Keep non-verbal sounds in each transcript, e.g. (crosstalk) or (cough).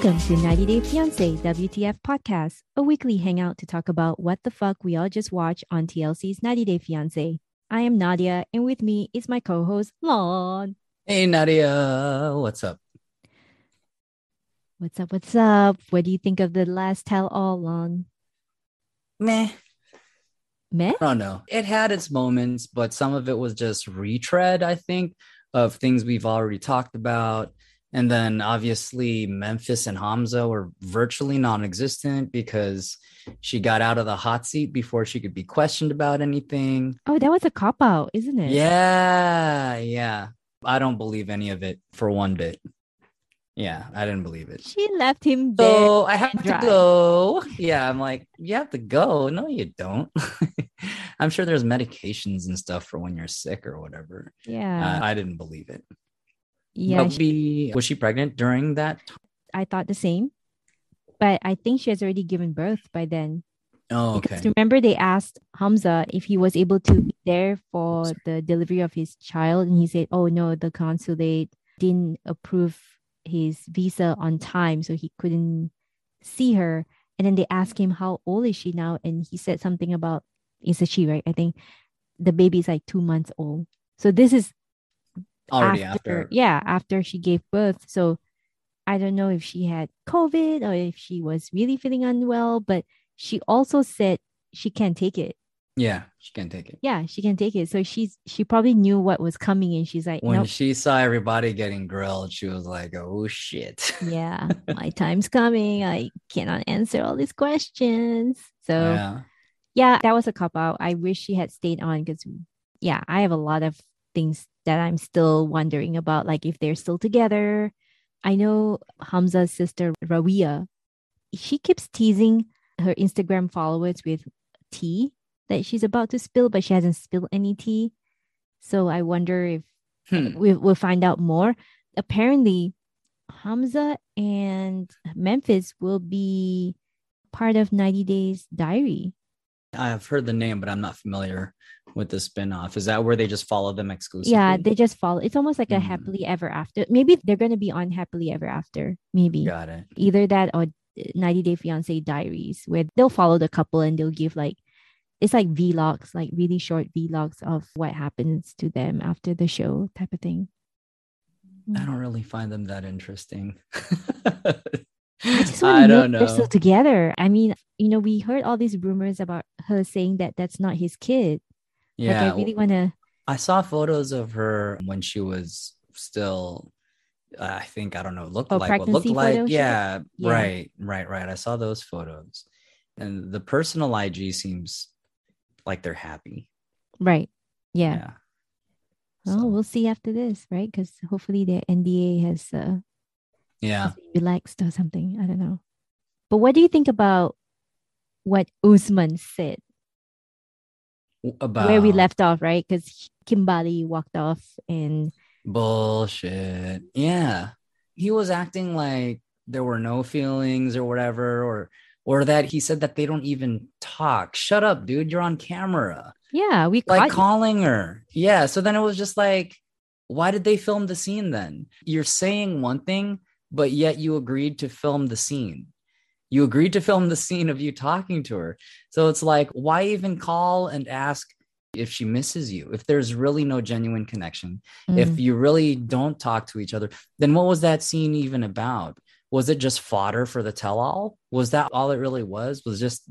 Welcome to 90 Day Fiancé WTF Podcast, a weekly hangout to talk about what the fuck we all just watched on TLC's 90 Day Fiancé. I am Nadia, and with me is my co host, Lon. Hey Nadia, what's up? What's up? What's up? What do you think of the last tell all, Lon? Meh. Meh? I don't know. It had its moments, but some of it was just retread, I think, of things we've already talked about. And then obviously Memphis and Hamza were virtually non-existent because she got out of the hot seat before she could be questioned about anything. Oh, that was a cop out, isn't it? Yeah, yeah. I don't believe any of it for one bit. Yeah, I didn't believe it. She left him there. So I have to go. Yeah, I'm like, you have to go. No, you don't. (laughs) I'm sure there's medications and stuff for when you're sick or whatever. Yeah. Uh, I didn't believe it. Yeah. She- was she pregnant during that? I thought the same. But I think she has already given birth by then. Oh, Because okay. remember they asked Hamza if he was able to be there for the delivery of his child, and he said, "Oh no, the consulate didn't approve his visa on time, so he couldn't see her." And then they asked him, "How old is she now?" And he said something about it's a she, right? I think the baby is like two months old. So this is Already after. yeah, after she gave birth. So I don't know if she had COVID or if she was really feeling unwell, but she also said she can't take it. Yeah, she can't take it. Yeah, she can take it. So she's she probably knew what was coming and she's like, When nope, she saw everybody getting grilled, she was like, oh shit. (laughs) yeah, my time's coming. I cannot answer all these questions. So yeah, yeah. that was a cop out. I wish she had stayed on because yeah, I have a lot of things that I'm still wondering about, like if they're still together. I know Hamza's sister Rawia, she keeps teasing her Instagram followers with tea that she's about to spill, but she hasn't spilled any tea. So I wonder if Hmm. we, we'll find out more. Apparently, Hamza and Memphis will be part of 90 Days Diary. I've heard the name, but I'm not familiar with the spinoff. Is that where they just follow them exclusively? Yeah, they just follow. It's almost like a Mm. happily ever after. Maybe they're going to be on happily ever after. Maybe got it. either that or 90 Day Fiance Diaries, where they'll follow the couple and they'll give like it's like vlogs, like really short vlogs of what happens to them after the show, type of thing. I don't really find them that interesting. I just (laughs) want to know don't if they're still together. I mean, you know, we heard all these rumors about her saying that that's not his kid. Yeah, Like, I really want to. I saw photos of her when she was still. I think I don't know. Looked Oh, like what looked like. Yeah, Yeah. right, right, right. I saw those photos, and the personal IG seems like they're happy. Right. Yeah. Yeah. Oh, So, we'll see after this, right? Because hopefully the NDA has uh, yeah. relaxed or something. I don't know. But what do you think about what Usman said? About Where we left off, right? Because Kimberly walked off and bullshit. Yeah, he was acting like there were no feelings or whatever, or or that he said that they don't even talk. Shut up, dude. You're on camera. yeah, we like caught you. calling her. Yeah. So then it was just like, why did they film the scene then? You're saying one thing, but yet you agreed to film the scene. You agreed to film the scene of you talking to her. So it's like, why even call and ask if she misses you? If there's really no genuine connection, Mm. if you really don't talk to each other, then what was that scene even about? was it just fodder for the tell all? Was that all it really was? Was just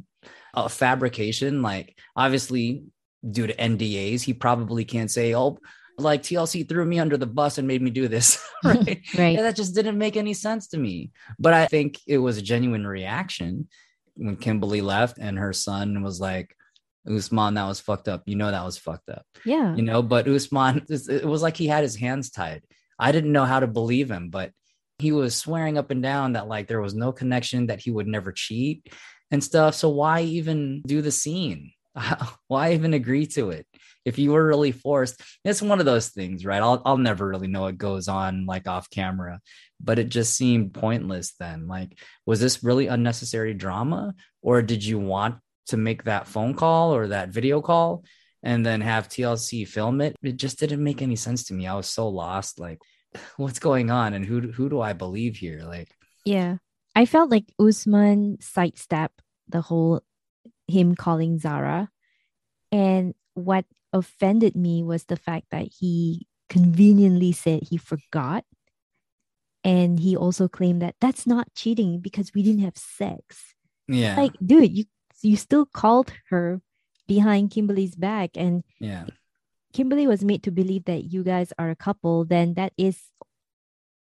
a fabrication? Like, obviously, due to NDAs, he probably can't say, oh, like TLC threw me under the bus and made me do this. (laughs) (laughs) right. right. Yeah, that just didn't make any sense to me. But I think it was a genuine reaction when Kimberly left and her son was like, Usman, that was fucked up. You know, that was fucked up. Yeah. You know, but Usman, (laughs) it was like he had his hands tied. I didn't know how to believe him, but he was swearing up and down that like there was no connection, that he would never cheat and stuff. So why even do the scene? why even agree to it? If you were really forced, it's one of those things, right? I'll I'll never really know what goes on like off camera, but it just seemed pointless then. Like, was this really unnecessary drama? Or did you want to make that phone call or that video call and then have TLC film it? It just didn't make any sense to me. I was so lost. Like, (sighs) what's going on and who who do I believe here? Like, yeah, I felt like Usman sidestepped the whole him calling Zara, and what offended me was the fact that he conveniently said he forgot. And he also claimed that that's not cheating because we didn't have sex. yeah, Like, dude, you you still called her behind Kimberly's back, and yeah, Kimberly was made to believe that you guys are a couple, then that is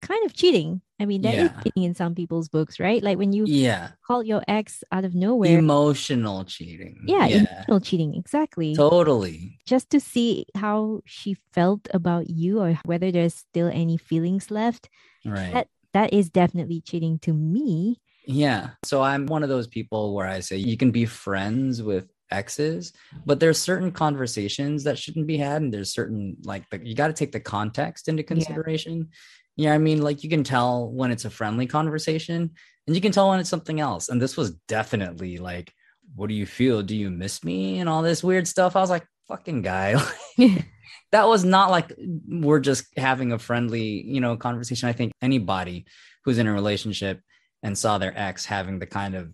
kind of cheating. I mean, that is Yeah. cheating in some people's books, right? Like when you yeah. call your ex out of nowhere. Emotional cheating. yeah, yeah, emotional cheating, exactly. totally. Just to see how she felt about you or whether there's still any feelings left. Right. That that is definitely cheating to me. Yeah. So I'm one of those people where I say you can be friends with exes, but there's certain conversations that shouldn't be had. And there's certain, like, the, you got to take the context into consideration. Yeah. I mean, like, you can tell when it's a friendly conversation and you can tell when it's something else. And this was definitely like, what do you feel? Do you miss me? And all this weird stuff. I was like, fucking guy. (laughs) (laughs) that was not like we're just having a friendly, you know, conversation. I think anybody who's in a relationship and saw their ex having the kind of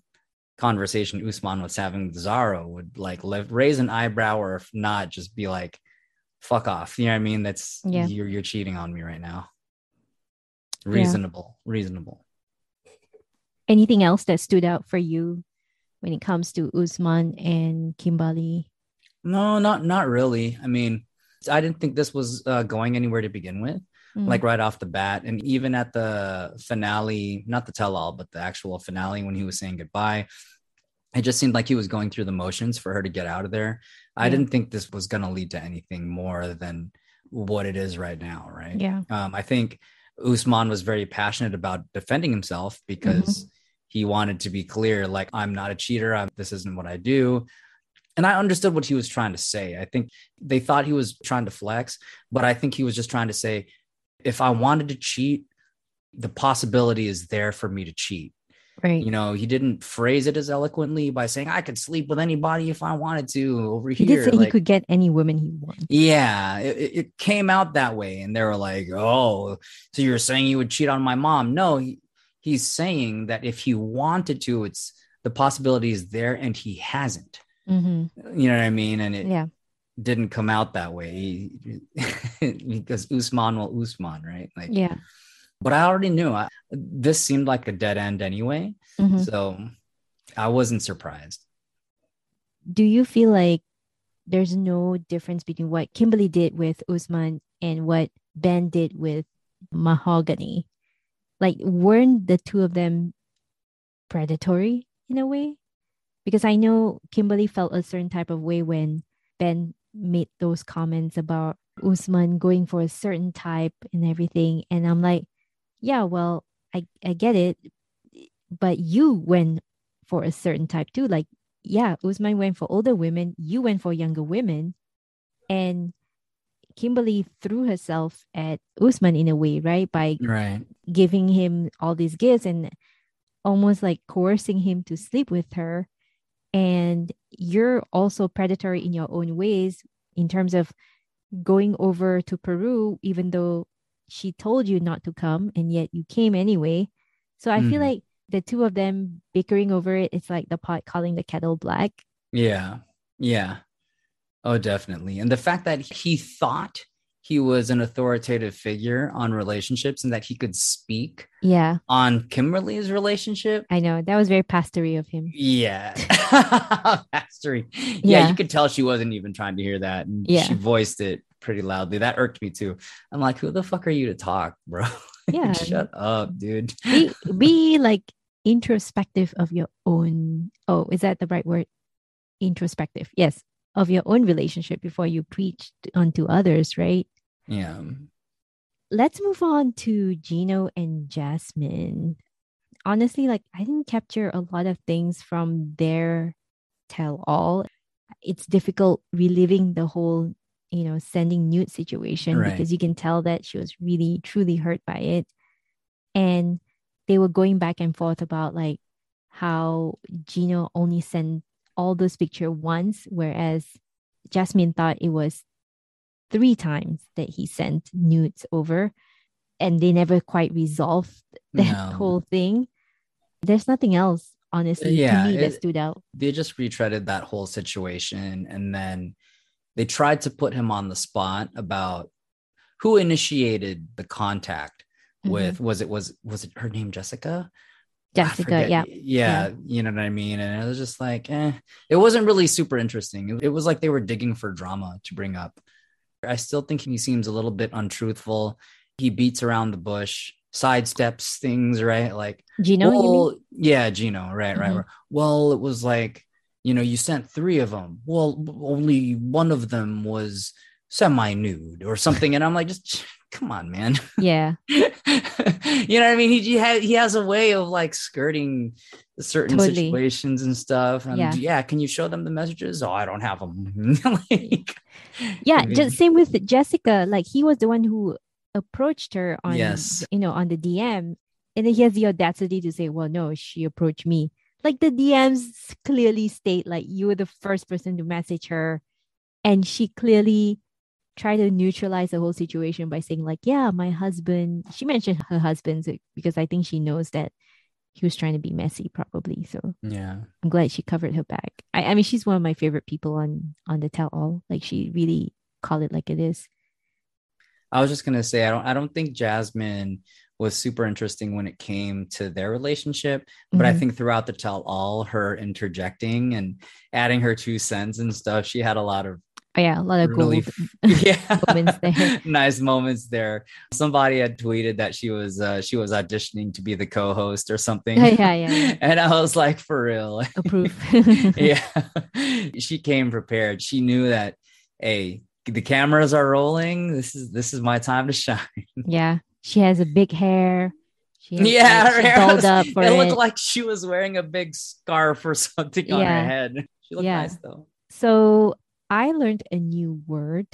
conversation Usman was having with Zara would like raise an eyebrow, or if not, just be like, "Fuck off." You know what I mean? That's Yeah. you're you're cheating on me right now. Yeah. Reasonable, reasonable. Anything else that stood out for you when it comes to Usman and Kimberly? No, not not really. I mean, I didn't think this was uh, going anywhere to begin with. Mm. like right off the bat. And even at the finale, not the tell all, but the actual finale when he was saying goodbye, it just seemed like he was going through the motions for her to get out of there. I Yeah. didn't think this was going to lead to anything more than what it is right now. Right. yeah. Um, I think Usman was very passionate about defending himself because mm-hmm. he wanted to be clear, like, I'm not a cheater. I'm, this isn't what I do. And I understood what he was trying to say. I think they thought he was trying to flex, but I think he was just trying to say, if I wanted to cheat, the possibility is there for me to cheat. Right. You know, he didn't phrase it as eloquently by saying I could sleep with anybody if I wanted to over he here. did say like- he could get any woman he wants. yeah, it, it- came out that way, and they were like, "Oh, so you're saying you would cheat on my mom?" No, he, he's saying that if he wanted to, it's the possibility is there, and he hasn't. hmm You know what I mean? And it Yeah. didn't come out that way (laughs) because Usman will Usman, right? Like, Yeah. but I already knew I, this seemed like a dead end anyway, Mhm. so I wasn't surprised. Do you feel like there's no difference between what Kimberly did with Usman and what Ben did with Mahogany? Like, weren't the two of them predatory in a way? Because I know Kimberly felt a certain type of way when Ben made those comments about Usman going for a certain type and everything. And I'm like, yeah, well, I, I get it. But you went for a certain type too. Like, yeah, Usman went for older women, you went for younger women. And Kimberly threw herself at Usman in a way, right? By Right. giving him all these gifts and almost like coercing him to sleep with her. And you're also predatory in your own ways in terms of going over to Peru, even though she told you not to come, and yet you came anyway. So I feel Mhm. like the two of them bickering over it, it's like the pot calling the kettle black. Yeah. Yeah. Oh, definitely. And the fact that he thought he was an authoritative figure on relationships and that he could speak Yeah, on Kimberly's relationship. I know. That was very pastory of him. Yeah. (laughs) Mastery. Yeah, Yeah. you could tell she wasn't even trying to hear that. And Yeah. she voiced it pretty loudly. That irked me too. I'm like, who the fuck are you to talk, bro? (laughs) Yeah. Shut up, dude. be be like introspective of your own oh is that the right word? Introspective yes of your own relationship before you preach onto others right? Yeah. let's move on to gino and jasmine. Honestly like i didn't capture a lot of things from their tell all it's difficult reliving the whole you know sending nude situation Right. because you can tell that she was really truly hurt by it. And they were going back and forth about like how Gino only sent all those pictures once, whereas Jasmine thought it was three times that he sent nudes over, and they never quite resolved (laughs) that No. whole thing. There's nothing else, honestly, Yeah, to me that stood out. They just retreaded that whole situation and then they tried to put him on the spot about who initiated the contact Mm-hmm. with was it was was it her name Jessica? Jessica, forget. yeah. yeah, you know what I mean. And it was just like, eh, it wasn't really super interesting. It, it was like they were digging for drama to bring up. I still think he seems a little bit untruthful. He beats around the bush, sidesteps things, right? Like, Gino, well, yeah, Gino, right, Mhm. right. Well, it was like, you know, you sent three of them. Well, only one of them was semi nude or something. And I'm like, just come on, man. Yeah, (laughs) you know what I mean? He he, ha- he has a way of like skirting certain Totally. situations and stuff. And Yeah. yeah. can you show them the messages? Oh, I don't have them. (laughs) like, yeah. I mean, Just same with Jessica. Like he was the one who approached her on, Yes. you know, on the DM, and then he has the audacity to say, "Well, no, she approached me." Like the DMs clearly state, like you were the first person to message her, and she clearly tried to neutralize the whole situation by saying, like, "Yeah, my husband." She mentioned her husband so- because I think she knows that he was trying to be messy, probably. So yeah. I'm glad she covered her back. I, I mean, she's one of my favorite people on on the tell all. Like she really call it like it is. I was just gonna say I don't I don't think Jasmine was super interesting when it came to their relationship, but I Mhm. think throughout the tell all, her interjecting and adding her two cents and stuff, she had a lot of Oh yeah, a lot of really gold. (laughs) (laughs) yeah moments there. (laughs) nice moments there. Somebody had tweeted that she was uh, she was auditioning to be the co-host or something. Yeah, yeah, yeah, yeah. and I was like, for real. Approve. yeah. she came prepared. She knew that hey, the cameras are rolling. This is this is my time to shine. yeah. She has a big hair. She has, Yeah, like, her hair was- up for it it. looked like she was wearing a big scarf or something on her head. She looked Yeah. nice though. so I learned a new word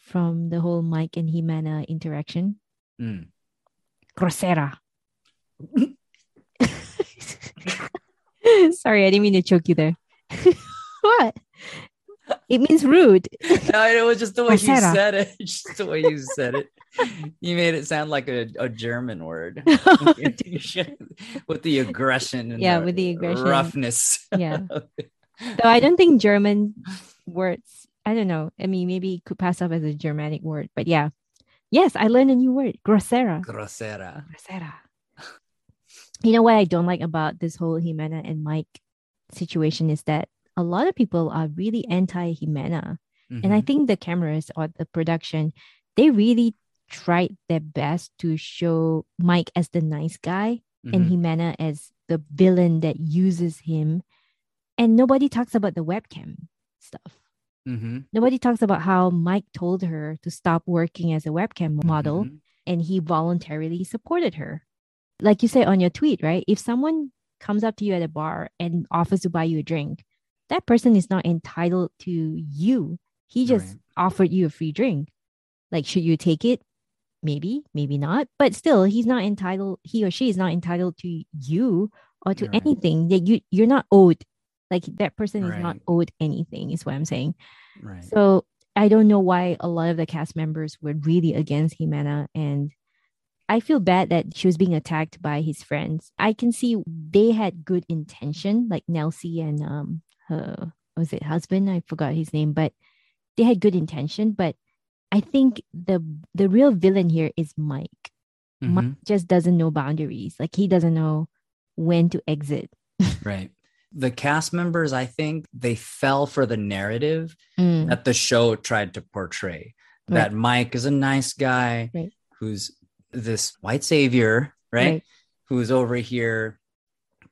from the whole Mike and Ximena interaction. Mm. Grosera. (laughs) Sorry, I didn't mean to choke you there. (laughs) what? It means rude. No, it was just the way you said it. (laughs) Just the way you said it. You made it sound like a, a German word with the aggression and Yeah, with the aggression. roughness. Yeah. Though I don't think German words, I don't know. I mean, maybe it could pass off as a Germanic word, but yeah. Yes, I learned a new word, grosera. Grosera. Grosera. (laughs) You know what I don't like about this whole Ximena and Mike situation is that a lot of people are really anti Ximena. And I Mhm. think the cameras or the production, they really tried their best to show Mike as the nice guy and Mhm. Ximena as the villain that uses him. And nobody talks about the webcam stuff. Mhm. Nobody talks about how Mike told her to stop working as a webcam model Mhm. and he voluntarily supported her. Like you say on your tweet, right? If someone comes up to you at a bar and offers to buy you a drink, that person is not entitled to you. He just Right. offered you a free drink. Like, should you take it? Maybe, maybe not. But still, he's not entitled, he or she is not entitled to you or to Right. anything that you you're not owed. Like that person is not owed anything, is what I'm saying. Right. So I don't know why a lot of the cast members were really against Ximena and I feel bad that she was being attacked by his friends. I can see they had good intention, like Nelsie and um her was it husband? I forgot his name, but they had good intention, but I think the the real villain here is Mike. Mhm. Mike just doesn't know boundaries. Like he doesn't know when to exit. (laughs) Right. The cast members, I think they fell for the narrative Mm, that the show tried to portray. Right. That Mike is a nice guy Right. who's this white savior, right? Right. Who's over here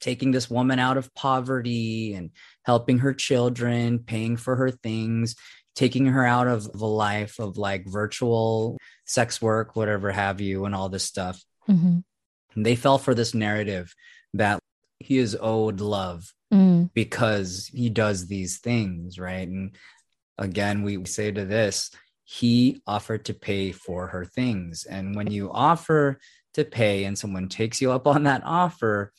taking this woman out of poverty and helping her children, paying for her things, taking her out of the life of like virtual sex work, whatever have you, and all this stuff. mhm, And they fell for this narrative that he is owed love because he does these things, right? And again, we say to this, he offered to pay for her things. And when you offer to pay and someone takes you up on that offer,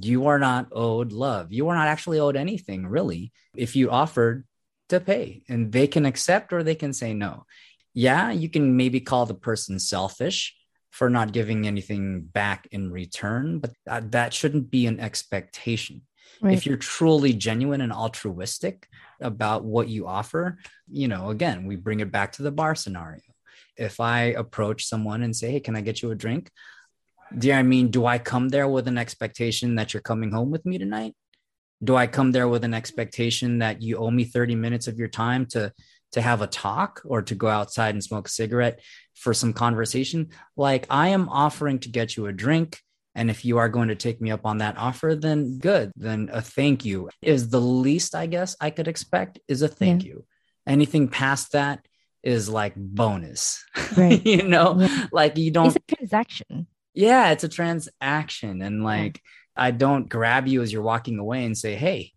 you are not owed love. You are not actually owed anything, really, if you offered to pay. And they can accept or they can say no. Yeah, you can maybe call the person selfish for not giving anything back in return, but that, that shouldn't be an expectation right. if you're truly genuine and altruistic about what you offer, you know, again, we bring it back to the bar scenario. If I approach someone and say, Hey, can I get you a drink? Do I mean? Do I come there with an expectation that you're coming home with me tonight? Do I come there with an expectation that you owe me 30 minutes of your time to to have a talk or to go outside and smoke a cigarette for some conversation? Like I am offering to get you a drink. And if you are going to take me up on that offer, then good. Then a thank you is the least I guess I could expect is a thank you. Anything past that is like bonus. (laughs) Right. you know, Yeah. like you don't it's a transaction. yeah, it's a transaction. And like, I don't grab you as you're walking away and say, Hey,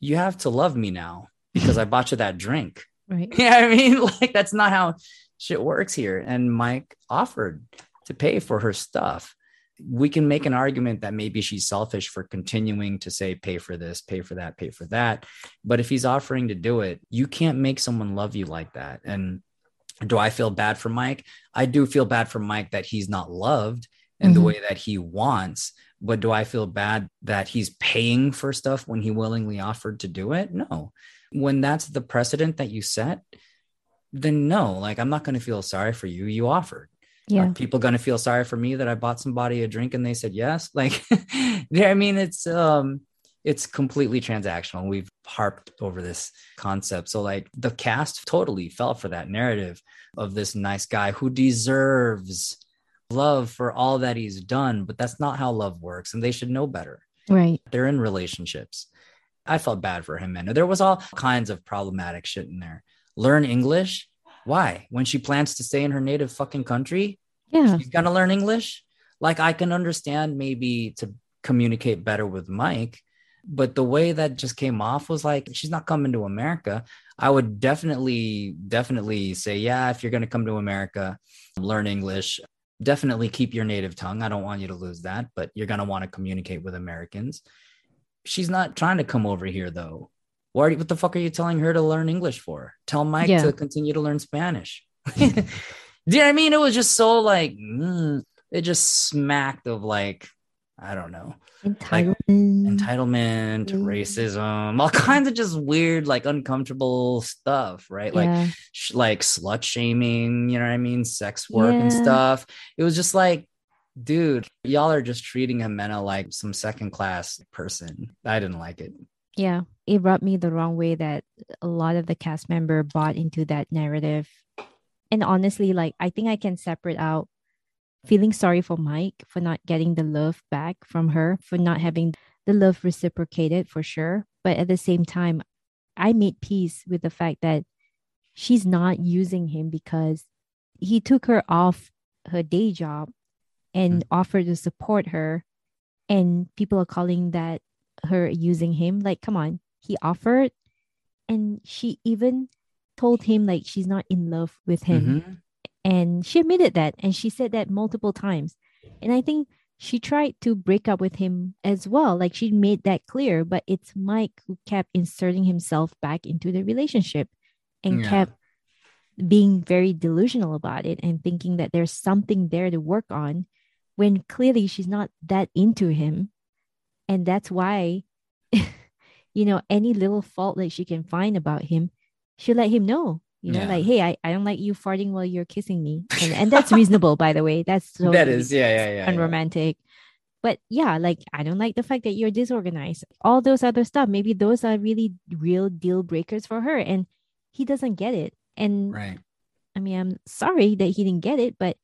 you have to love me now because I bought you that drink. (laughs) (laughs) Right. Yeah, I mean, like, that's not how shit works here. And Mike offered to pay for her stuff. We can make an argument that maybe she's selfish for continuing to say, pay for this, pay for that, pay for that. But if he's offering to do it, you can't make someone love you like that. And do I feel bad for Mike? I do feel bad for Mike that he's not loved in the Mhm. way that he wants. But do I feel bad that he's paying for stuff when he willingly offered to do it? No. When that's the precedent that you set, then no, like I'm not going to feel sorry for you. You offered. Yeah. Are people going to feel sorry for me that I bought somebody a drink and they said yes? (laughs) Like, I mean, it's um, it's completely transactional. We've harped over this concept. So, like, the cast totally fell for that narrative of this nice guy who deserves love for all that he's done, but that's not how love works, and they should know better. Right. They're in relationships. I felt bad for him, man. There was all kinds of problematic shit in there. Learn English. Why? When she plans to stay in her native fucking country, Yeah. she's gonna learn English. Like I can understand maybe to communicate better with Mike, but the way that just came off was like she's not coming to America. I would definitely, definitely say, yeah, if you're gonna come to America, learn English. Definitely keep your native tongue. I don't want you to lose that, but you're gonna want to communicate with Americans. She's not trying to come over here though. You- what the fuck are you telling her to learn English for? Tell Mike Yeah. to continue to learn Spanish. (laughs) Do you know I mean? It was just so like, mm, it just smacked of like, I don't know, Entitlement. entitlement, Mm. racism, all kinds of just weird, like uncomfortable stuff, right? Like, sh- like slut shaming, you know what I mean? Sex work and stuff. It was just like, dude, y'all are just treating Ximena like some second class person. I didn't like it. Yeah. It rubbed me the wrong way that a lot of the cast member bought into that narrative. And honestly, like I think I can separate out feeling sorry for Mike for not getting the love back from her, for not having the love reciprocated for sure. But at the same time, I made peace with the fact that she's not using him because he took her off her day job and mm. offered to support her. And people are calling that her using him. Like, come on, he offered. And she even told him like she's not in love with him Mhm. and she admitted that and she said that multiple times and i think she tried to break up with him as well like she made that clear but it's mike who kept inserting himself back into the relationship and Yeah. kept being very delusional about it and thinking that there's something there to work on when clearly she's not that into him and that's why (laughs) you know any little fault that she can find about him she let him know You know, Yeah. like, hey, I, I don't like you farting while you're kissing me. And, and that's reasonable, by the way. That's so (laughs) that is, yeah, yeah, yeah. yeah. unromantic. But yeah, like I don't like the fact that you're disorganized. All those other stuff, maybe those are really real deal breakers for her. And he doesn't get it. And Right. I mean, I'm sorry that he didn't get it, but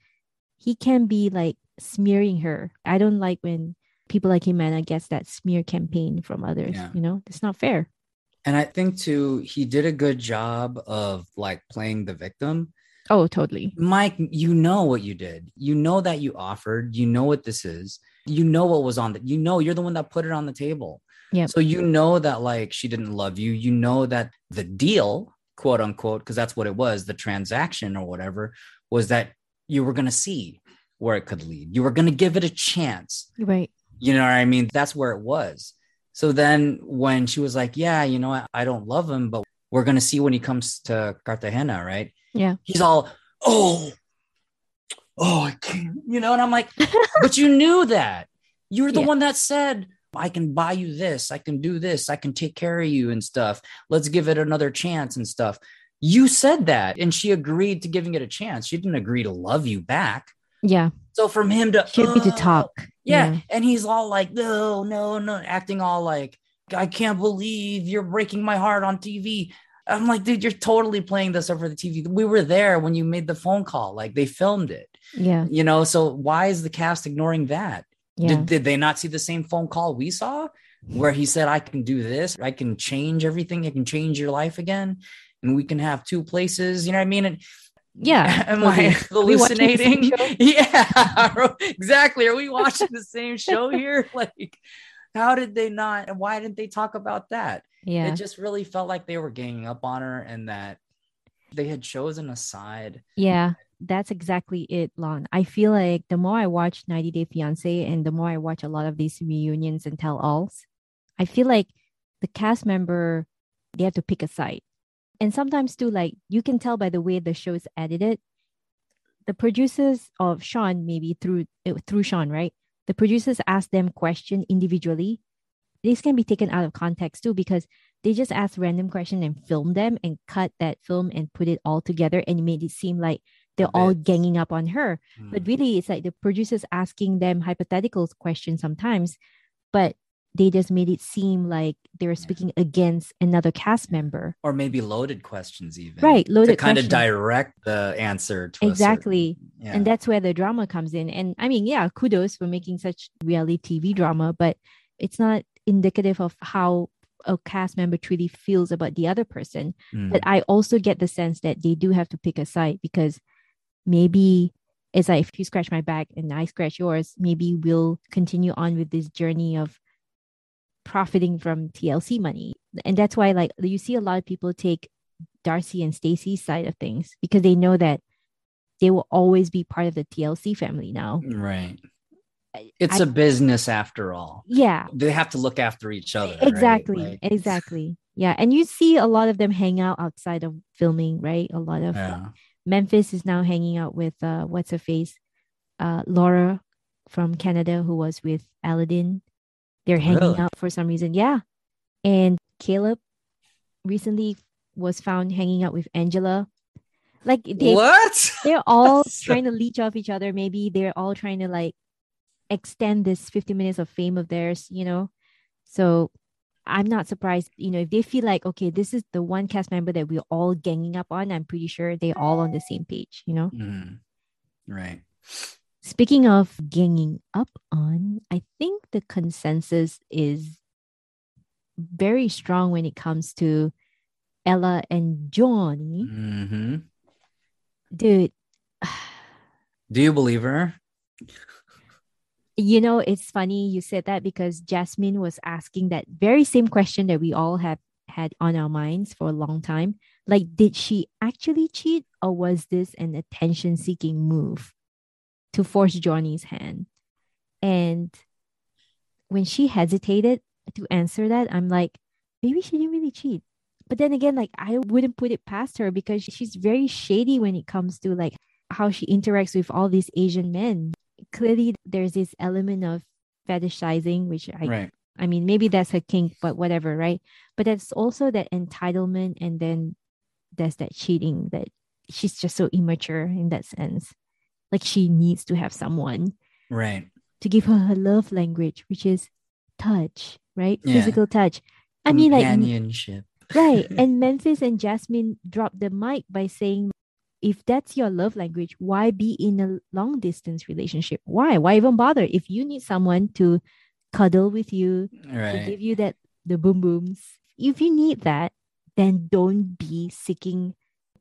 he can be like smearing her. I don't like when people like him and I guess that smear campaign from others. Yeah. You know, it's not fair. And I think too, he did a good job of like playing the victim. Oh, totally. Mike, you know what you did. You know that you offered. You know what this is. You know what was on the. You know you're the one that put it on the table. Yep. So you know that like she didn't love you. You know that the deal, quote unquote, because that's what it was, the transaction or whatever, was that you were gonna see where it could lead. You were gonna give it a chance. Right. You know what I mean? That's where it was. So then when she was like, Yeah, you know, I, I don't love him, but we're gonna see when he comes to Cartagena, right? Yeah. He's all, oh, oh, I can't, you know, and I'm like, (laughs) but you knew that. You were the Yeah. one that said, I can buy you this, I can do this, I can take care of you and stuff. Let's give it another chance and stuff. You said that, and she agreed to giving it a chance. She didn't agree to love you back. Yeah. So from him to agreed to "Oh, talk. yeah. And he's all like, no, no, no, acting all like, I can't believe you're breaking my heart on TV. I'm like, dude, you're totally playing this over the TV. We were there when you made the phone call. Like they filmed it, Yeah. you know? So why is the cast ignoring that? Yeah. Did, did they not see the same phone call we saw where he said, I can do this, I can change everything, I can change your life again, and we can have two places, you know what I mean? And Yeah. (laughs) Am. I Are we watching the same hallucinating? (laughs) Yeah, (laughs) exactly. Are we watching the same show here? Like, how did they not? and Why didn't they talk about that? yeah. It just really felt like they were ganging up on her and that they had chosen a side. Yeah, that's exactly it, Lon. I feel like the more I watch 90 Day Fiance and the more I watch a lot of these reunions and tell alls, I feel like the cast member they have to pick a side. And sometimes too, like you can tell by the way the show is edited. The producers of Sean, maybe through uh, through Sean, right? The producers ask them question individually. This can be taken out of context too because they just ask random question and film them and cut that film and put it all together and made it seem like they're all ganging up on her. Hmm. But really, it's like the producers asking them hypothetical questions sometimes, but they just made it seem like they were speaking against another cast member. or maybe loaded questions, even Right, Loaded to kind of direct the answer a certain- Exactly. yeah. And that's where the drama comes in. And I mean, yeah, kudos for making such reality TV drama, but it's not indicative of how a cast member truly feels about the other person. Mm. But I also get the sense that they do have to pick a side because maybe it's like if you scratch my back and I scratch yours, maybe we'll continue on with this journey of profiting from TLC money. And that's why like you see a lot of people take Darcy and Stacy's side of things because they know that they will always be part of the TLC family now. right. It's I- a business after all. Yeah, They have to look after each other. right? exactly. Like, exactly. Yeah. And you see a lot of them hang out outside of filming, right? A lot of yeah. Memphis is now hanging out with uh what's her face? Uh Laura from Canada who was with Aladdin. They're hanging Really? out for some reason. Yeah. And Caleb recently was found hanging out with Angela. Like they what? they're all (laughs) trying to leech off each other. Maybe they're all trying to like extend this 50 minutes of fame of theirs, you know? So I'm not surprised, you know, if they feel like, okay, this is the one cast member that we're all ganging up on, I'm pretty sure they're all on the same page, you know? Mhm. Right. Speaking of ganging up on, I think the consensus is very strong when it comes to Ella and Johnny. hmm Dude, (sighs) Do you believe her? you know, it's funny you said that because Jasmine was asking that very same question that we all have had on our minds for a long time. Like, did she actually cheat or was this an attention seeking move to force Johnny's hand? And when she hesitated to answer that, I'm like, maybe she didn't really cheat. But then again, like, I wouldn't put it past her because she's very shady when it comes to like how she interacts with all these Asian men clearly there's this element of fetishizing which i right. i mean maybe that's her kink but whatever right but that's also that entitlement and then there's that cheating that she's just so immature in that sense. Like she needs to have someone Right. to give her her love language, which is touch, right? Yeah. Physical touch. I mean, like, companionship. right. (laughs) And Memphis and Jasmine dropped the mic by saying, if that's your love language, why be in a long distance relationship? Why? Why even bother? If you need someone to cuddle with you, to give you that the boom booms, if you need that, then don't be seeking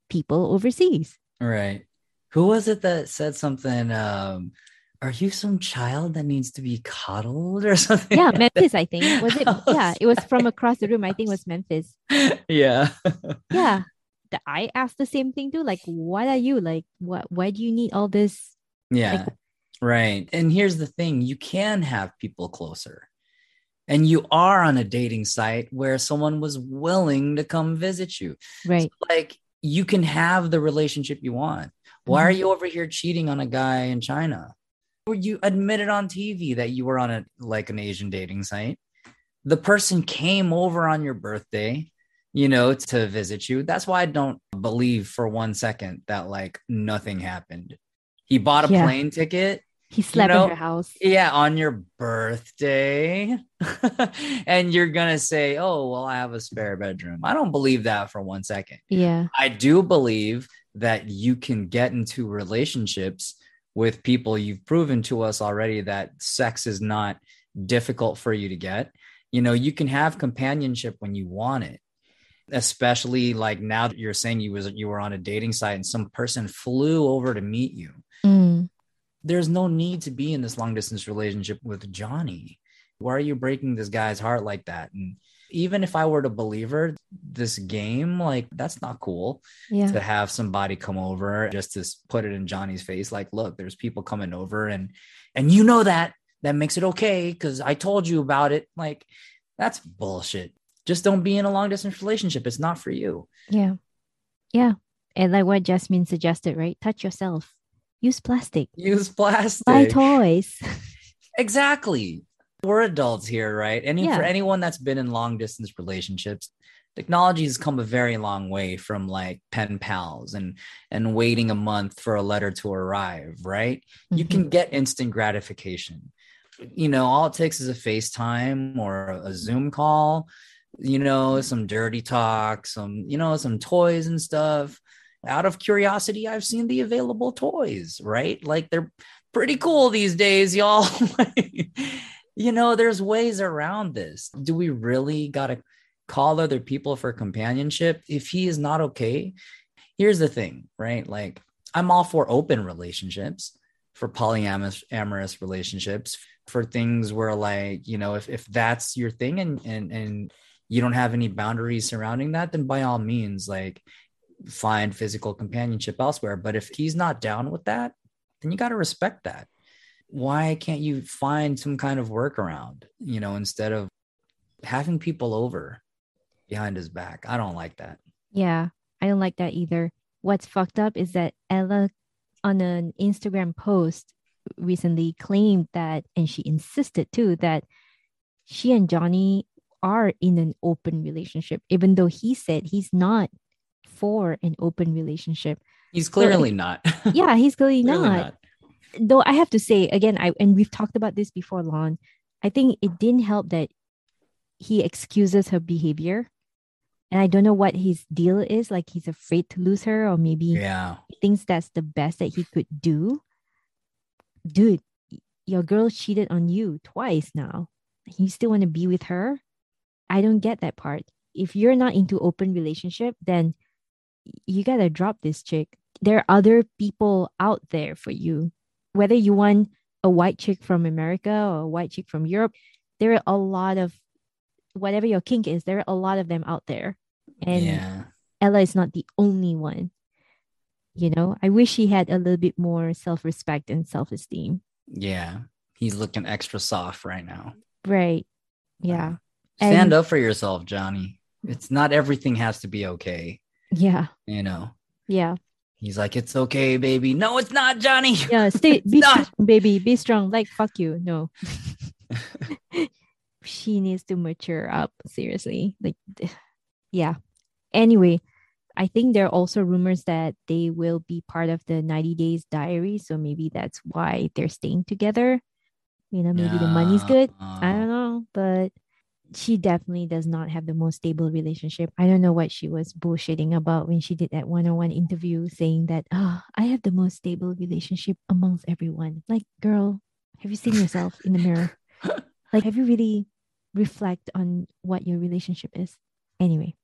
people overseas. Right. Who was it that said something? Um, are you some child that needs to be coddled or (laughs) something? Yeah, Memphis, I think. Was it? (laughs) I was- Yeah, it was from across the room. I think it was Memphis. (laughs) yeah. Yeah. The- I asked the same thing too. Like, what are you? Like, what why do you need all this? Yeah. right. And here's the thing you can have people closer. And you are on a dating site where someone was willing to come visit you. Right. Like you can have the relationship you want. Why are mm-hmm. you over here cheating on a guy in China? Or you admitted on TV that you were on a like an Asian dating site. The person came over on your birthday, you know, to visit you. That's why I don't believe for one second that like nothing happened. He bought a Yeah. plane ticket. He slept know, in your house. Yeah, on your birthday. (laughs) and you're going to say, oh, well, I have a spare bedroom. I don't believe that for one second. Yeah. I do believe that you can get into relationships with people. You've proven to us already that sex is not difficult for you to get. You know, you can have companionship when you want it. Especially like now that you're saying you was you were on a dating site and some person flew over to meet you. Mm. There's no need to be in this long distance relationship with Johnny. Why are you breaking this guy's heart like that? And even if I were to believe her, this game, like that's not cool Yeah. to have somebody come over just to put it in Johnny's face like look there's people coming over and and you know that that makes it okay cuz I told you about it like that's bullshit just don't be in a long distance relationship it's not for you Yeah. Yeah. And like what Jasmine suggested, right? Touch yourself. Use plastic. use plastic Buy toys. (laughs) exactly we're adults here right Any Yeah. for anyone that's been in long distance relationships technology has come a very long way from like pen pals and and waiting a month for a letter to arrive right you Mhm. can get instant gratification. You know, all it takes is a FaceTime or a Zoom call, you know, some dirty talk, some, you know, some toys and stuff. Out of curiosity, I've seen the available toys, right? Like they're pretty cool these days, y'all. (laughs) you know, there's ways around this. Do we really got to call other people for companionship? If he is not okay, here's the thing, right? Like, I'm all for open relationships for polyamorous amorous relationships for things where like you know if, if that's your thing and and and you don't have any boundaries surrounding that then by all means like find physical companionship elsewhere but if he's not down with that then you got to respect that why can't you find some kind of workaround you know instead of having people over behind his back i don't like that Yeah, I don't like that either. What's fucked up is that Ella, on an Instagram post recently, claimed that, and she insisted too, that she and Johnny are in an open relationship, even though he said he's not for an open relationship. he's clearly not (laughs) Yeah, he's clearly Clearly not. Though I have to say again, I and we've talked about this before, Lon. I think it didn't help that he excuses her behavior. And I don't know what his deal is. Like he's afraid to lose her, or maybe yeah he thinks that's the best that he could do. Dude, your girl cheated on you twice now. You still want to be with her? I don't get that part. If you're not into open relationship, then you gotta drop this chick. There are other people out there for you. Whether you want a white chick from America or a white chick from Europe, there are a lot of whatever your kink is, there are a lot of them out there. And yeah Ella is not the only one. You know, I wish he had a little bit more self respect and self esteem. Yeah. He's looking extra soft right now. Right. Yeah. Stand And- up for yourself, Johnny. It's not everything has to be okay. Yeah. You know, Yeah. He's like, it's okay, baby. No, it's not, Johnny. (laughs) Yeah. Stay, be not. strong, baby. Be strong. Like, fuck you. No. (laughs) (laughs) she needs to mature up. Seriously. Like, (sighs) yeah. Anyway, I think there are also rumors that they will be part of the 90 Days Diary. So maybe that's why they're staying together. You know, maybe the money's good. I don't know. But she definitely does not have the most stable relationship. I don't know what she was bullshitting about when she did that one on one interview saying that, oh, I have the most stable relationship amongst everyone. Like, girl, have you seen yourself in the mirror? (laughs) like, have you really reflect on what your relationship is? Anyway.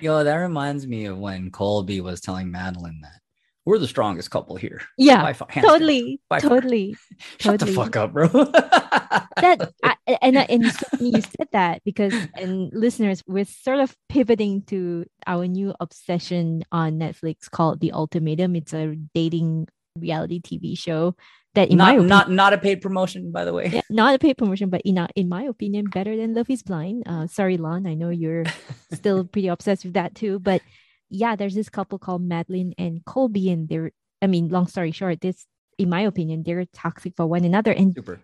Yo, that reminds me of when Colby was telling Madeline that we're the strongest couple here. Yeah, totally, totally, (laughs) Shut totally. the fuck up, bro. (laughs) that I, and and you said that because and listeners, we're sort of pivoting to our new obsession on Netflix called The Ultimatum. It's a dating reality TV show that in not, my opinion, not not a paid promotion, by the way. yeah, not a paid promotion, but in in my opinion, better than Love Is Blind. Uh, sorry, Lon, I know you're (laughs) still pretty obsessed with that too, but yeah, there's this couple called Madeline and Colby, and they're, I mean, long story short, this, in my opinion, they're toxic for one another. And Super.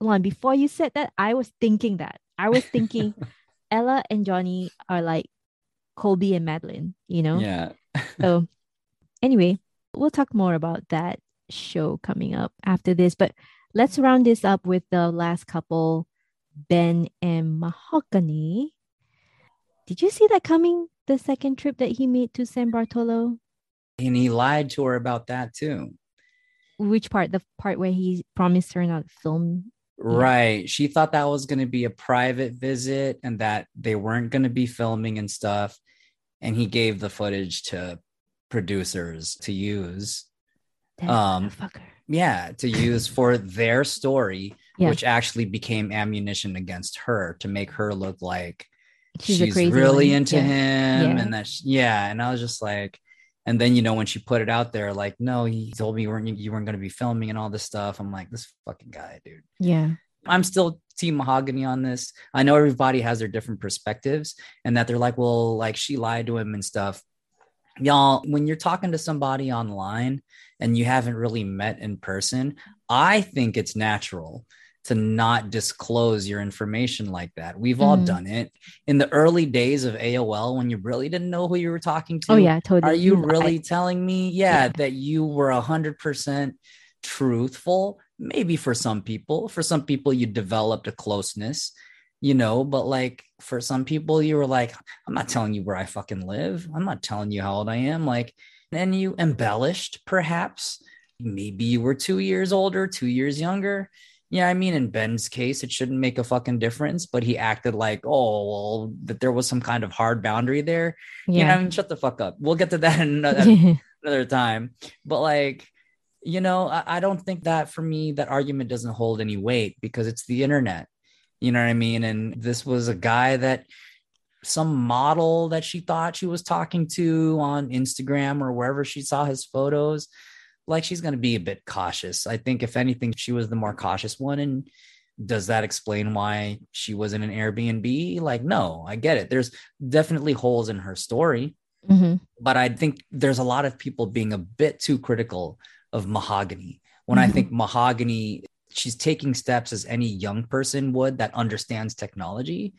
Lon, before you said that, I was thinking that. I was thinking (laughs) Ella and Johnny are like Colby and Madeline, you know? Yeah. So, anyway, we'll talk more about that show coming up after this. But let's round this up with the last couple, Ben and Mahogany. Did you see that coming? The second trip that he made to San Bartolo? And he lied to her about that too. Which part? The part where he promised her not to film? Right. She thought that was going to be a private visit and that they weren't going to be filming and stuff. And he gave the footage to producers to use. That Um. Yeah, to use for their story, Yeah. which actually became ammunition against her to make her look like She's, she's, really one. into Yeah. him Yeah. and that sh- yeah and i was just like and then you know when she put it out there like no he told me you weren't you weren't going to be filming and all this stuff i'm like this fucking guy dude Yeah. i'm still team mahogany on this i know everybody has their different perspectives and that they're like well like she lied to him and stuff y'all when you're talking to somebody online and you haven't really met in person i think it's natural to not disclose your information like that. We've all Mhm. done it. In the early days of aol when you really didn't know who you were talking to Oh yeah, totally. are you really telling me yeah, Yeah. that you were a hundred percent truthful? Maybe for some people. For some people you developed a closeness you know but like for some people you were like i'm not telling you where i fucking live. I'm not telling you how old i am. Like and you embellished perhaps. Maybe you were two years older two years younger yeah, I mean, in Ben's case, it shouldn't make a fucking difference, but he acted like, oh, well, that there was some kind of hard boundary there. You know, I mean, shut the fuck up. We'll get to that (laughs) in another, (laughs) another time. But like, you know, I, I don't think that for me, that argument doesn't hold any weight because it's the internet. You know what I mean? And this was a guy that some model that she thought she was talking to on Instagram or wherever she saw his photos. Like she's going to be a bit cautious. I think, if anything, she was the more cautious one. And does that explain why she was in an Airbnb? Like, no, I get it. There's definitely holes in her story hmm but I think there's a lot of people being a bit too critical of mahogany. When I Mhm. think mahogany, she's taking steps as any young person would that understands technology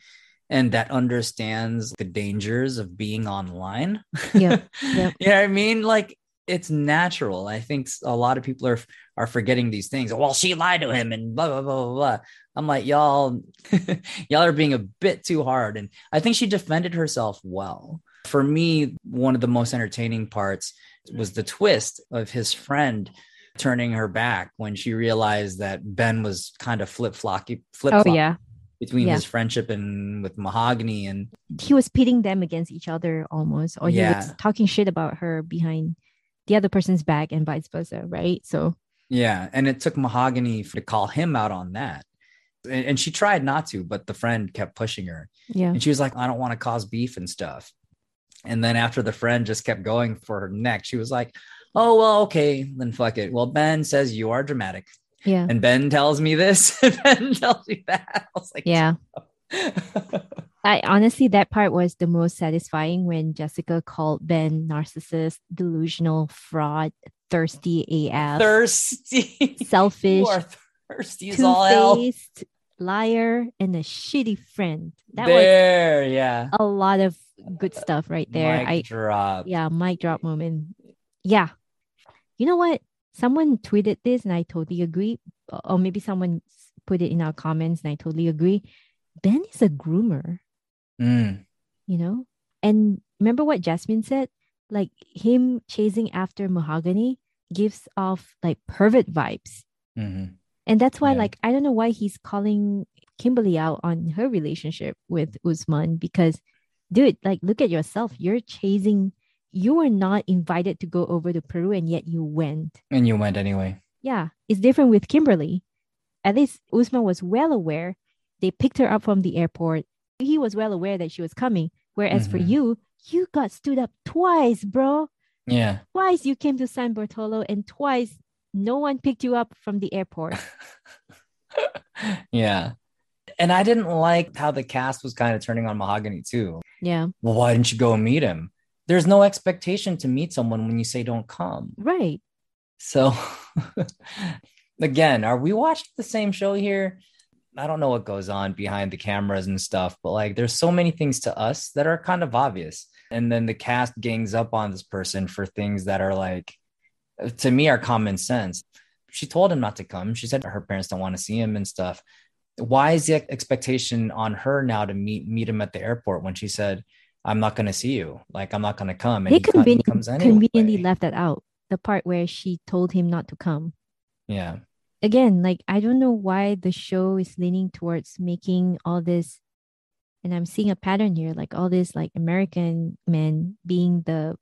and that understands the dangers of being online. Yeah. (laughs) yep. you know what I mean? Like it's natural. I think a lot of people are are forgetting these things. Well, she lied to him and blah blah blah blah. blah. I'm like, y'all, (laughs) y'all are being a bit too hard. And I think she defended herself well. For me, one of the most entertaining parts was the twist of his friend turning her back when she realized that Ben was kind of flip floppy, flip Oh yeah. between Yeah. his friendship and with Mahogany. And He was pitting them against each other almost, or he was Yeah. talking shit about her behind the other person's back and vice versa, right? So yeah, and it took Mahogany to call him out on that. And, and she tried not to, but the friend kept pushing her. yeah. And she was like, I don't want to cause beef and stuff. And then after the friend just kept going for her neck, she was like, Oh, well, okay, then fuck it. Well, Ben says you are dramatic. Yeah. And Ben tells me this, and (laughs) Ben tells me that. I was like, Yeah. (laughs) I honestly, that part was the most satisfying when Jessica called Ben narcissist, delusional, fraud, thirsty AF, thirsty. (laughs) selfish, thirsty as all hell. liar, and a shitty friend. That was There, yeah. a lot of good stuff right there. Mic I drop. yeah, mic drop moment. Yeah. You know what? Someone tweeted this and I totally agree. Or maybe someone put it in our comments and I totally agree. Ben is a groomer, Mm, you know? And remember what Jasmine said? Like him chasing after mahogany gives off like pervert vibes. mhm. And that's why, Yeah. like, I don't know why he's calling Kimberly out on her relationship with Usman because, dude, like, look at yourself. You're chasing, you were not invited to go over to Peru and yet you went. And you went anyway. Yeah, it's different with Kimberly. At least Usman was well aware. They picked her up from the airport. He was well aware that she was coming. Whereas for Mhm. you, you got stood up twice, bro. Yeah. Twice you came to San Bartolo and twice no one picked you up from the airport. (laughs) yeah. And I didn't like how the cast was kind of turning on Mahogany too. Yeah, Well, why didn't you go and meet him? There's no expectation to meet someone when you say don't come. right. So (laughs) again, are we watching the same show here? I don't know what goes on behind the cameras and stuff, but like there's so many things to us that are kind of obvious. And then the cast gangs up on this person for things that are like to me are common sense. She told him not to come. She said her parents don't want to see him and stuff. Why is the expectation on her now to meet meet him at the airport when she said, I'm not going to see you. Like, I'm not going to come. And he, he conveni- comes anyway. conveniently left that out. The part where she told him not to come. Yeah. Again, like I don't know why the show is leaning towards making all this, and I'm seeing a pattern here, like all this like American men being the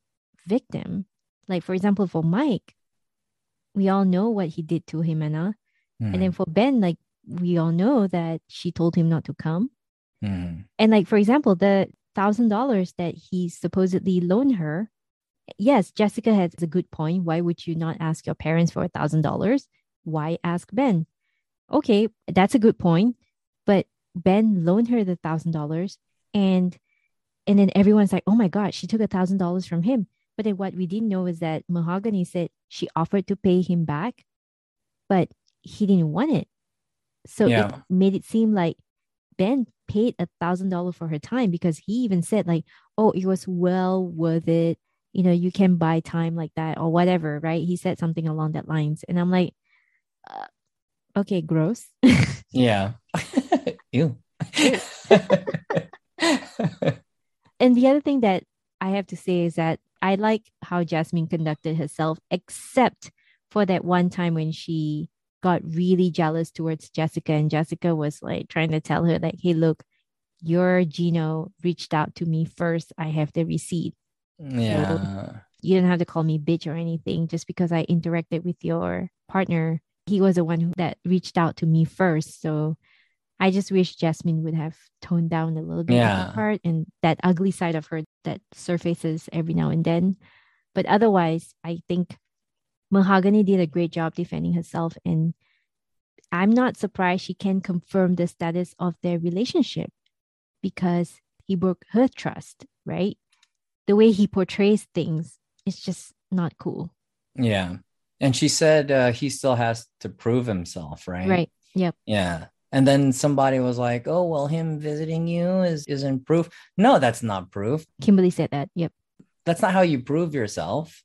victim. Like for example, for Mike, we all know what he did to Ximena, and then for Ben, like we all know that she told him not to come. Mhm. And like for example, the thousand dollars that he supposedly loaned her. Yes, Jessica has a good point. Why would you not ask your parents for a thousand dollars? Why ask Ben? Okay, that's a good point. But Ben loaned her the thousand dollars, and and then everyone's like, "Oh my God, she took a thousand dollars from him." But then what we didn't know is that Mahogany said she offered to pay him back, but he didn't want it. So Yeah. it made it seem like Ben paid a thousand dollars for her time because he even said like, "Oh, it was well worth it." You know, you can buy time like that or whatever, right? He said something along that lines, and I'm like, uh, "Okay, gross." Yeah. (laughs) Ew. (laughs) and the other thing that I have to say is that I like how Jasmine conducted herself, except for that one time when she got really jealous towards Jessica, and Jessica was like trying to tell her, like, hey, look, your Gino reached out to me first. I have the receipt. yeah. You don't have to call me bitch or anything just because I interacted with your partner. He was the one who, that reached out to me first. So I just wish Jasmine would have toned down a little bit of Yeah. that part and that ugly side of her that surfaces every now and then. But otherwise, I think Mahogany did a great job defending herself. And I'm not surprised she can confirm the status of their relationship because he broke her trust, right? The way he portrays things is just not cool. Yeah. And she said uh, he still has to prove himself, right? Right. Yep. Yeah. And then somebody was like, "Oh, well, him visiting you is isn't proof." No, that's not proof. Kimberly said that. Yep. That's not how you prove yourself.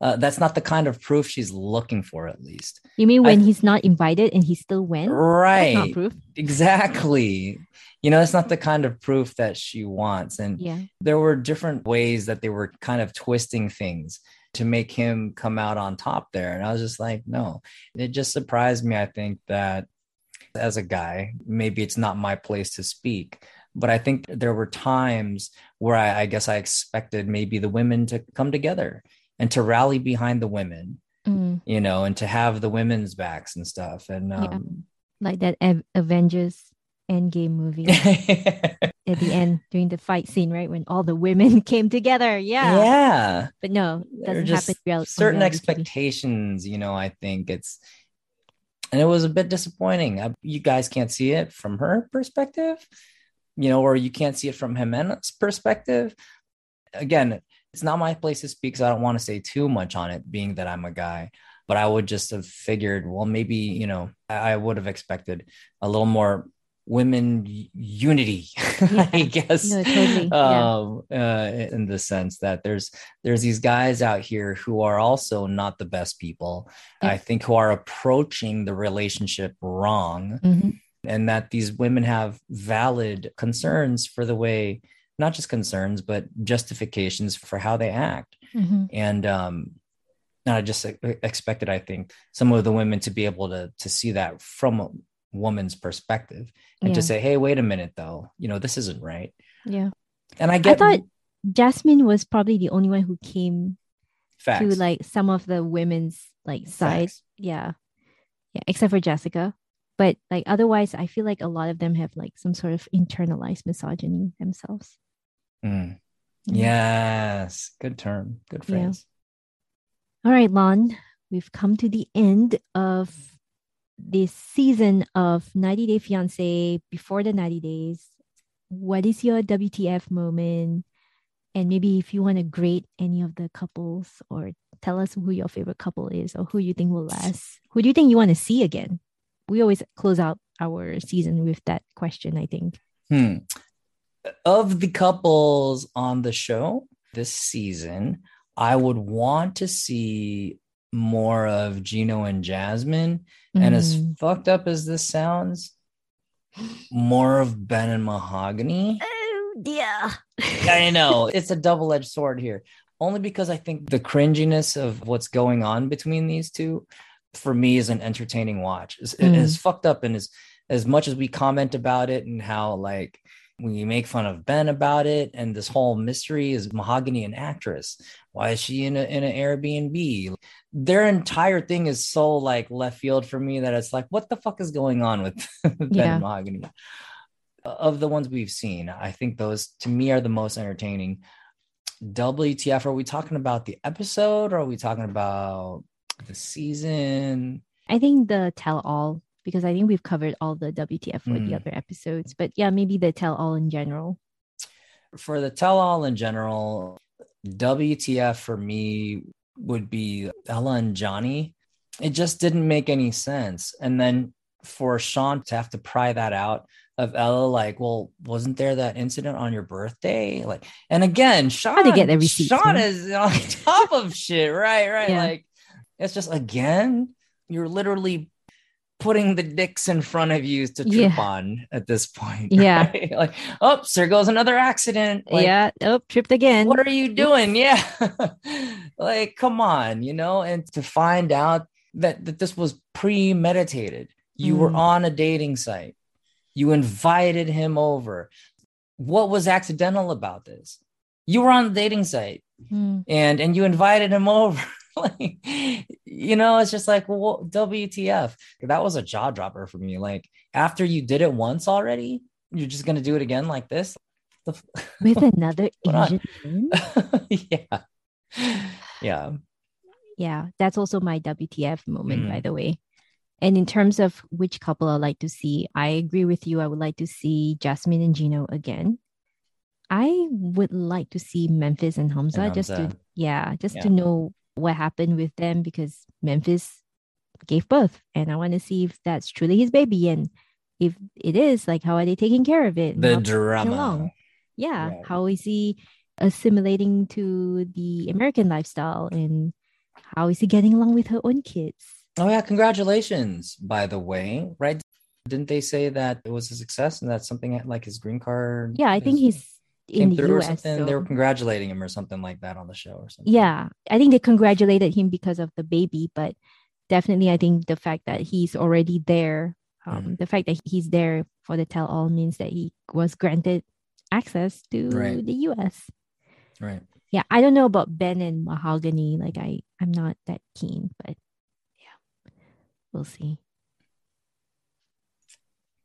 Uh, that's not the kind of proof she's looking for, at least. You mean I- when he's not invited and he still went? Right. not proof. Exactly. You know, that's not the kind of proof that she wants. And Yeah. there were different ways that they were kind of twisting things to make him come out on top there. And I was just like, no, it just surprised me. I think that as a guy, maybe it's not my place to speak, but I think there were times where I, I guess I expected maybe the women to come together and to rally behind the women, Mm, you know, and to have the women's backs and stuff. And, um, like that Av- Avengers Endgame movie (laughs) at the end during the fight scene, right? When all the women (laughs) came together. Yeah. yeah. But no, doesn't happen. Real- certain TV. expectations you know i think it's and it was a bit disappointing I, you guys can't see it from her perspective you know or you can't see it from Ximena's perspective again it's not my place to speak so i don't want to say too much on it being that i'm a guy but i would just have figured well maybe you know i, I would have expected a little more women unity (laughs) I guess. No, totally. Yeah. Um, uh, in the sense that there's there's these guys out here who are also not the best people. Yeah. I think who are approaching the relationship wrong, Mhm. and that these women have valid concerns for the way, not just concerns, but justifications for how they act. Mhm. And um, and I just e- expected, I think, some of the women to be able to to see that from woman's perspective and to say, "Hey, wait a minute, though, you know, this isn't right." Yeah. And I get. I thought Jasmine was probably the only one who came facts. to like some of the women's like side. Facts. Yeah. Yeah. Except for Jessica. But like otherwise, I feel like a lot of them have like some sort of internalized misogyny themselves. Mm. Yeah. Yes, good term, good Yeah. phrase. All right, Lon, we've come to the end of this season of 90 Day Fiance before the 90 days. What is your WTF moment? And maybe if you want to grade any of the couples or tell us who your favorite couple is or who you think will last. Who do you think you want to see again? We always close out our season with that question, I think. Hmm. Of the couples on the show this season, I would want to see more of Gino and Jasmine. And as Mm. fucked up as this sounds, more of Ben and Mahogany. Oh, dear. I know (laughs) it's a double edged sword here, only because I think the cringiness of what's going on between these two for me is an entertaining watch. It's, Mm. it's fucked up, and as as much as we comment about it and how like we make fun of Ben about it, and this whole mystery is Mahogany an actress? Why is she in a in an Airbnb? Their entire thing is so like left field for me that it's like, what the fuck is going on with (laughs) Ben Yeah. Mahogany? Of the ones we've seen, I think those to me are the most entertaining. WTF? Are we talking about the episode or are we talking about the season? I think the tell all because I think we've covered all the WTF for Mm. the other episodes. But yeah, maybe the tell all in general. For the tell all in general, WTF for me would be Ella and Johnny. It just didn't make any sense. And then for Shaun to have to pry that out of Ella, like, well, wasn't there that incident on your birthday? Like, and again, Shaun, they get their receipts, Shaun man? is on (laughs) top of shit, right? Right. Yeah. Like, it's just again, you're literally putting the dicks in front of you to trip Yeah. on at this point. (laughs) Yeah. right? Like, oops, there goes another accident. Like, yeah. Oh, tripped again. what are you doing? Yeah. (laughs) like, come on, you know, and to find out that, that this was premeditated. You were Mm. on a dating site. You invited him over. What was accidental about this? You were on the dating site Hmm. and and you invited him over. (laughs) like, you know, it's just like, well, WTF? That was a jaw dropper for me. Like, after you did it once already, you're just gonna do it again like this. F- (laughs) With another. (laughs) Asian yeah. Yeah. Yeah, that's also my WTF moment, by Mm. the way. And in terms of which couple I'd like to see, I agree with you. I would like to see Jasmine and Gino again. I would like to see Memphis and Hamza And just to yeah, just Yeah. to know what happened with them because Memphis gave birth and I want to see if that's truly his baby and if it is, like how are they taking care of it? The drama. yeah Right. how is he assimilating to the american lifestyle and how is he getting along with her own kids Oh yeah, congratulations, by the way. Right. Didn't they say that it was a success and that something like his green card? yeah i think is- he's in the through or us something. They were congratulating him or something like that on the show or something. yeah i think they congratulated him because of the baby but definitely i think the fact that he's already there um, Mm. the fact that he's there for the tell all means that he was granted access to Right. the us Right. yeah i don't know about ben and mahogany like i i'm not that keen but yeah we'll see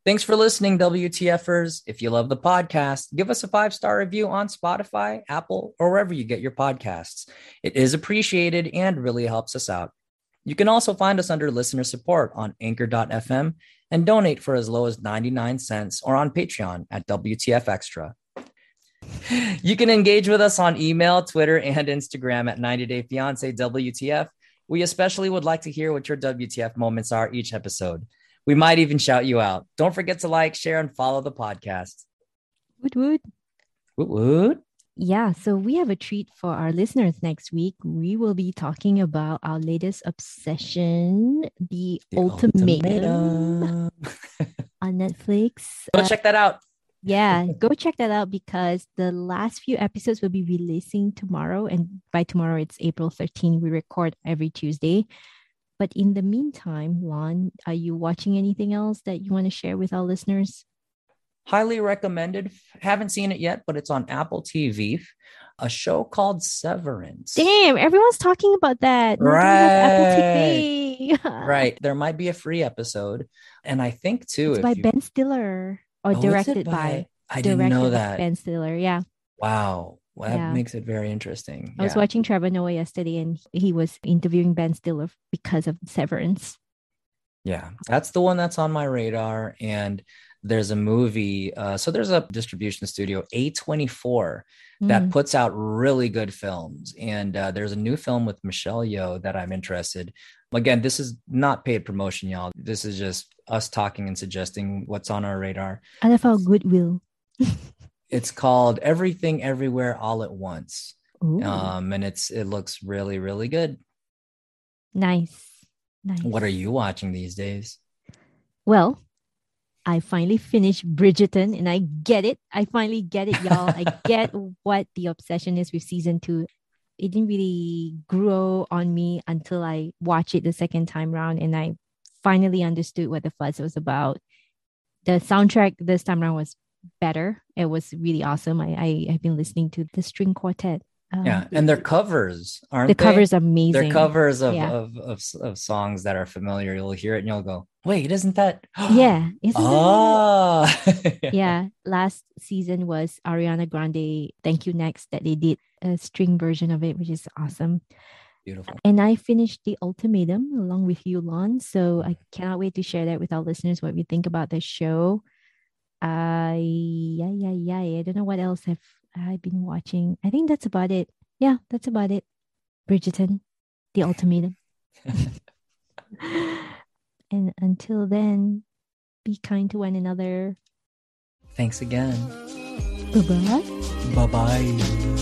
Thanks for listening, WTFers. If you love the podcast, give us a five star review on Spotify, Apple, or wherever you get your podcasts. It is appreciated and really helps us out. You can also find us under listener support on anchor.fm and donate for as low as 99 cents or on Patreon at WTF Extra. You can engage with us on email, Twitter, and Instagram at 90 Day Fiance WTF. We especially would like to hear what your WTF moments are each episode. We might even shout you out. Don't forget to like, share, and follow the podcast. Woot woot. Woot woot. Yeah, so we have a treat for our listeners next week. We will be talking about our latest obsession, The, The Ultimatum, Ultimatum. on Netflix. Go Uh, check that out. (laughs) yeah, go check that out because the last few episodes will be releasing tomorrow. And by tomorrow, it's April 13. We record every Tuesday. But in the meantime, Juan, are you watching anything else that you want to share with our listeners? Highly recommended. Haven't seen it yet, but it's on Apple TV. A show called Severance. Damn, everyone's talking about that. Has Apple TV. (laughs) Right. There might be a free episode. And I think too, It's by you- Ben Stiller or Oh, directed by, I didn't know that. Ben Stiller. Yeah. Wow. Well, that Yeah. makes it very interesting. I was watching Trevor Noah yesterday and he was interviewing Ben Stiller because of Severance. Yeah, that's the one that's on my radar. And there's a movie. Uh, so there's a distribution studio, A24, that Mm. puts out really good films. And uh, there's a new film with Michelle Yeoh that I'm interested. Again, this is not paid promotion, y'all. This is just us talking and suggesting what's on our radar. I love our goodwill. (laughs) It's called Everything Everywhere All at Once. Ooh, Um, and it's it looks really, really good. nice. Nice. What are you watching these days? Well, I finally finished Bridgerton and I get it. I finally get it, y'all. I (laughs) get what the obsession is with season two. It didn't really grow on me until I watched it the second time round and I finally understood what the fuss was about. The soundtrack this time around was better. It was really awesome. I, I have been listening to the string quartet. Um, Yeah, and their covers aren't the covers amazing. They're covers of, Yeah. of, of of songs that are familiar. You'll hear it and you'll go, "Wait, isn't that?" (gasps) Yeah, isn't Ah, (laughs) yeah last season was ariana grande thank you next that they did a string version of it which is awesome Beautiful. and i finished the ultimatum along with you lon so i cannot wait to share that with our listeners what we think about the show I yeah yeah yeah. I don't know what else I've I've been watching. I think that's about it. Yeah, that's about it. Bridgerton, The Ultimatum. (laughs) and until then, be kind to one another. Thanks again. Bye bye. Bye bye.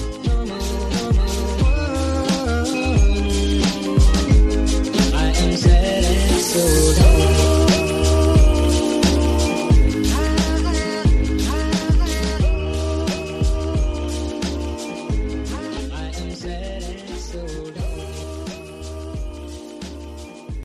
so.